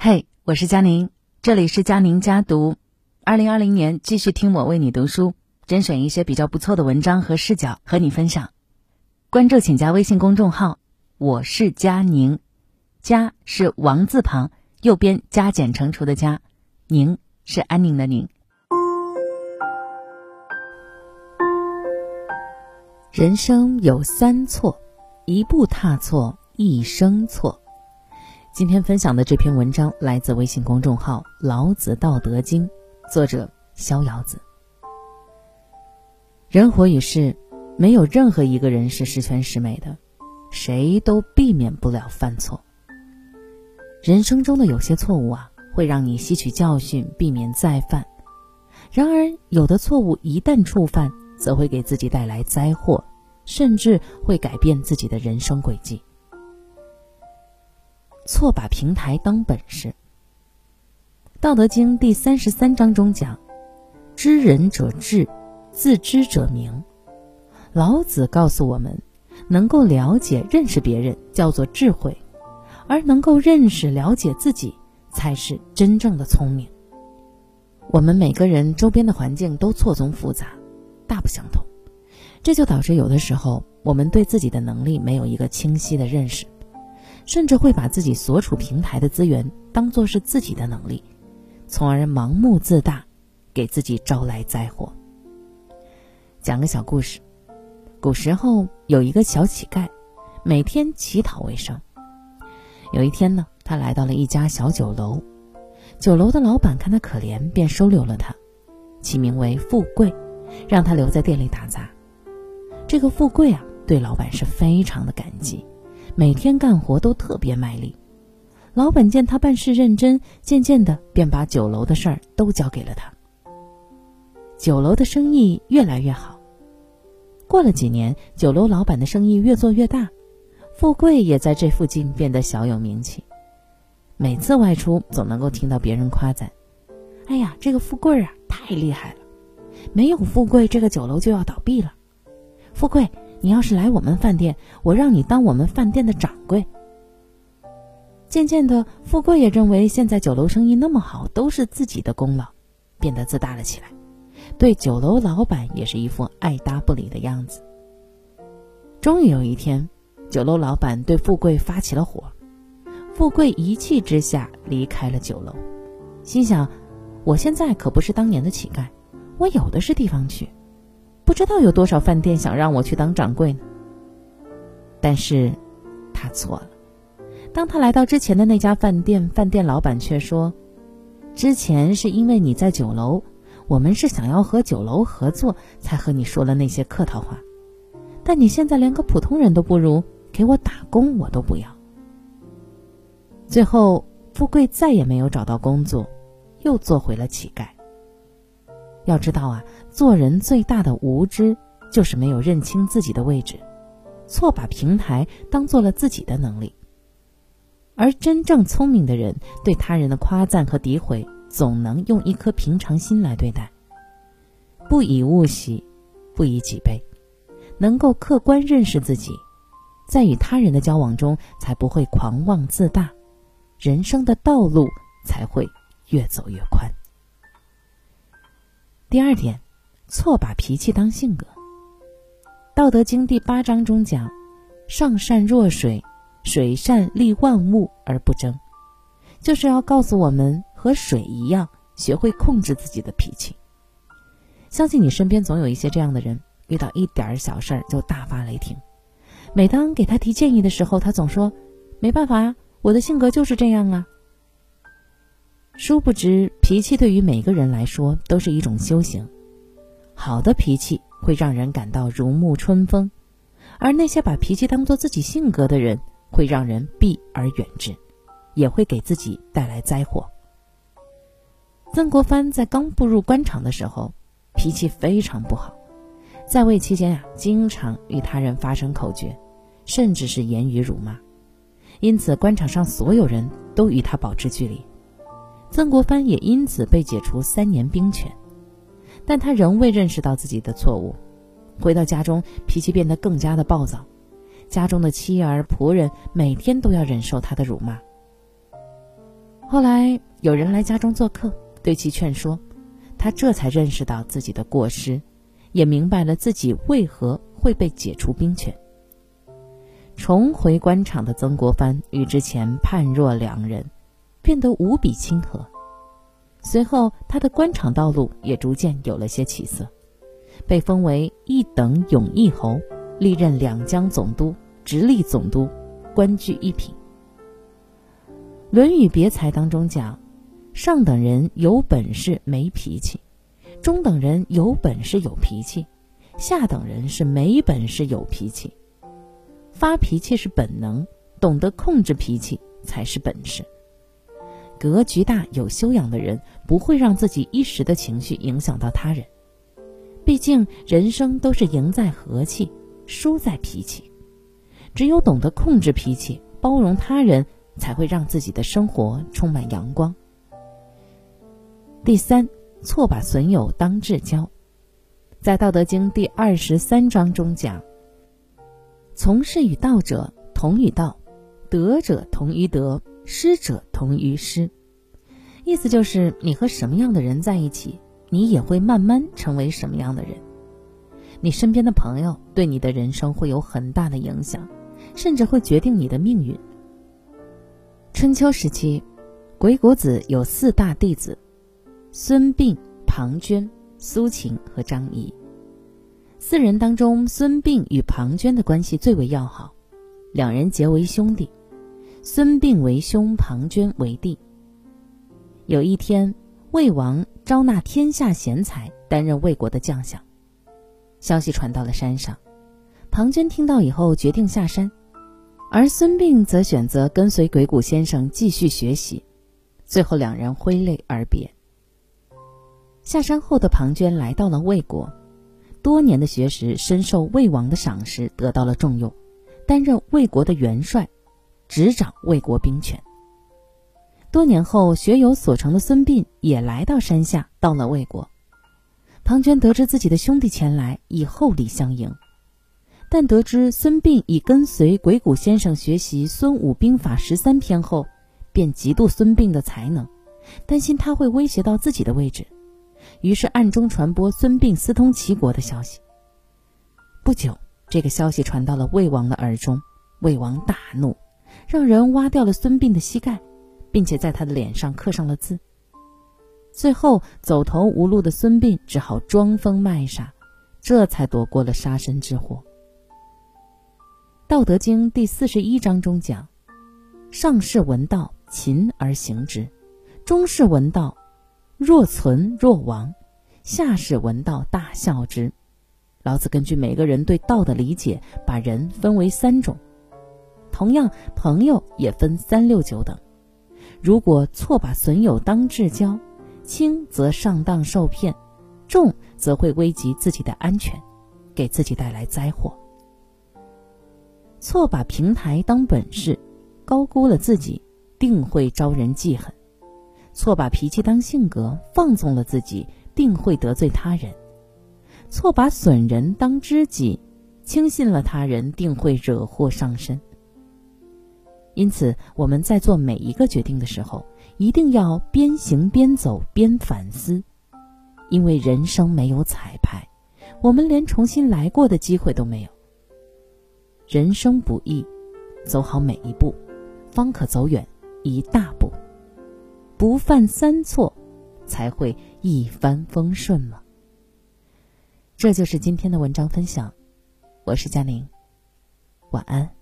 嘿，我是佳宁，这里是佳宁家读。二零二零年继续听我为你读书，甄选一些比较不错的文章和视角和你分享。关注请加微信公众号，我是佳宁，佳是王字旁，右边加减乘除的加，宁是安宁的宁。人生有三错，一步踏错，一生错。今天分享的这篇文章来自微信公众号《老子道德经》，作者逍遥子。人活于世，没有任何一个人是十全十美的，谁都避免不了犯错。人生中的有些错误啊，会让你吸取教训，避免再犯；然而，有的错误一旦触犯，则会给自己带来灾祸。甚至会改变自己的人生轨迹。错把平台当本事，《道德经》第三十三章中讲：“知人者智，自知者明。”老子告诉我们，能够了解、认识别人叫做智慧，而能够认识、了解自己才是真正的聪明。我们每个人周边的环境都错综复杂，大不相同。这就导致有的时候我们对自己的能力没有一个清晰的认识，甚至会把自己所处平台的资源当做是自己的能力，从而盲目自大，给自己招来灾祸。讲个小故事：古时候有一个小乞丐，每天乞讨为生。有一天呢，他来到了一家小酒楼，酒楼的老板看他可怜，便收留了他，起名为富贵，让他留在店里打杂。这个富贵啊，对老板是非常的感激，每天干活都特别卖力。老板见他办事认真，渐渐的便把酒楼的事儿都交给了他。酒楼的生意越来越好。过了几年，酒楼老板的生意越做越大，富贵也在这附近变得小有名气。每次外出，总能够听到别人夸赞：“哎呀，这个富贵啊，太厉害了！没有富贵，这个酒楼就要倒闭了。”富贵，你要是来我们饭店，我让你当我们饭店的掌柜。渐渐的，富贵也认为现在酒楼生意那么好，都是自己的功劳，变得自大了起来，对酒楼老板也是一副爱搭不理的样子。终于有一天，酒楼老板对富贵发起了火，富贵一气之下离开了酒楼，心想：我现在可不是当年的乞丐，我有的是地方去。不知道有多少饭店想让我去当掌柜呢。但是，他错了。当他来到之前的那家饭店，饭店老板却说：“之前是因为你在酒楼，我们是想要和酒楼合作，才和你说了那些客套话。但你现在连个普通人都不如，给我打工我都不要。”最后，富贵再也没有找到工作，又做回了乞丐。要知道啊，做人最大的无知就是没有认清自己的位置，错把平台当做了自己的能力。而真正聪明的人，对他人的夸赞和诋毁，总能用一颗平常心来对待，不以物喜，不以己悲，能够客观认识自己，在与他人的交往中，才不会狂妄自大，人生的道路才会越走越宽。第二点，错把脾气当性格。《道德经》第八章中讲：“上善若水，水善利万物而不争。”就是要告诉我们，和水一样，学会控制自己的脾气。相信你身边总有一些这样的人，遇到一点小事儿就大发雷霆。每当给他提建议的时候，他总说：“没办法呀，我的性格就是这样啊。”殊不知，脾气对于每个人来说都是一种修行。好的脾气会让人感到如沐春风，而那些把脾气当做自己性格的人，会让人避而远之，也会给自己带来灾祸。曾国藩在刚步入官场的时候，脾气非常不好，在位期间啊，经常与他人发生口角，甚至是言语辱骂，因此官场上所有人都与他保持距离。曾国藩也因此被解除三年兵权，但他仍未认识到自己的错误，回到家中脾气变得更加的暴躁，家中的妻儿仆人每天都要忍受他的辱骂。后来有人来家中做客，对其劝说，他这才认识到自己的过失，也明白了自己为何会被解除兵权。重回官场的曾国藩与之前判若两人，变得无比亲和。随后，他的官场道路也逐渐有了些起色，被封为一等永义侯，历任两江总督、直隶总督，官居一品。《论语别裁》当中讲：“上等人有本事没脾气，中等人有本事有脾气，下等人是没本事有脾气。”发脾气是本能，懂得控制脾气才是本事。格局大、有修养的人不会让自己一时的情绪影响到他人。毕竟人生都是赢在和气，输在脾气。只有懂得控制脾气、包容他人，才会让自己的生活充满阳光。第三，错把损友当至交。在《道德经》第二十三章中讲。从事与道者同于道，德者同于德，师者同于师。意思就是，你和什么样的人在一起，你也会慢慢成为什么样的人。你身边的朋友对你的人生会有很大的影响，甚至会决定你的命运。春秋时期，鬼谷子有四大弟子：孙膑、庞涓、苏秦和张仪。四人当中，孙膑与庞涓的关系最为要好，两人结为兄弟。孙膑为兄，庞涓为弟。有一天，魏王招纳天下贤才担任魏国的将相，消息传到了山上。庞涓听到以后，决定下山，而孙膑则选择跟随鬼谷先生继续学习。最后，两人挥泪而别。下山后的庞涓来到了魏国。多年的学识，深受魏王的赏识，得到了重用，担任魏国的元帅，执掌魏国兵权。多年后，学有所成的孙膑也来到山下，到了魏国。庞涓得知自己的兄弟前来，以厚礼相迎，但得知孙膑已跟随鬼谷先生学习《孙武兵法》十三篇后，便嫉妒孙膑的才能，担心他会威胁到自己的位置。于是暗中传播孙膑私通齐国的消息。不久，这个消息传到了魏王的耳中，魏王大怒，让人挖掉了孙膑的膝盖，并且在他的脸上刻上了字。最后，走投无路的孙膑只好装疯卖傻，这才躲过了杀身之祸。《道德经》第四十一章中讲：“上士闻道，勤而行之；中士闻道。”若存若亡，下士闻道大笑之。老子根据每个人对道的理解，把人分为三种。同样，朋友也分三六九等。如果错把损友当至交，轻则上当受骗，重则会危及自己的安全，给自己带来灾祸。错把平台当本事，高估了自己，定会招人记恨。错把脾气当性格，放纵了自己，定会得罪他人；错把损人当知己，轻信了他人，定会惹祸上身。因此，我们在做每一个决定的时候，一定要边行边走边反思，因为人生没有彩排，我们连重新来过的机会都没有。人生不易，走好每一步，方可走远一大步。不犯三错，才会一帆风顺嘛。这就是今天的文章分享，我是佳宁，晚安。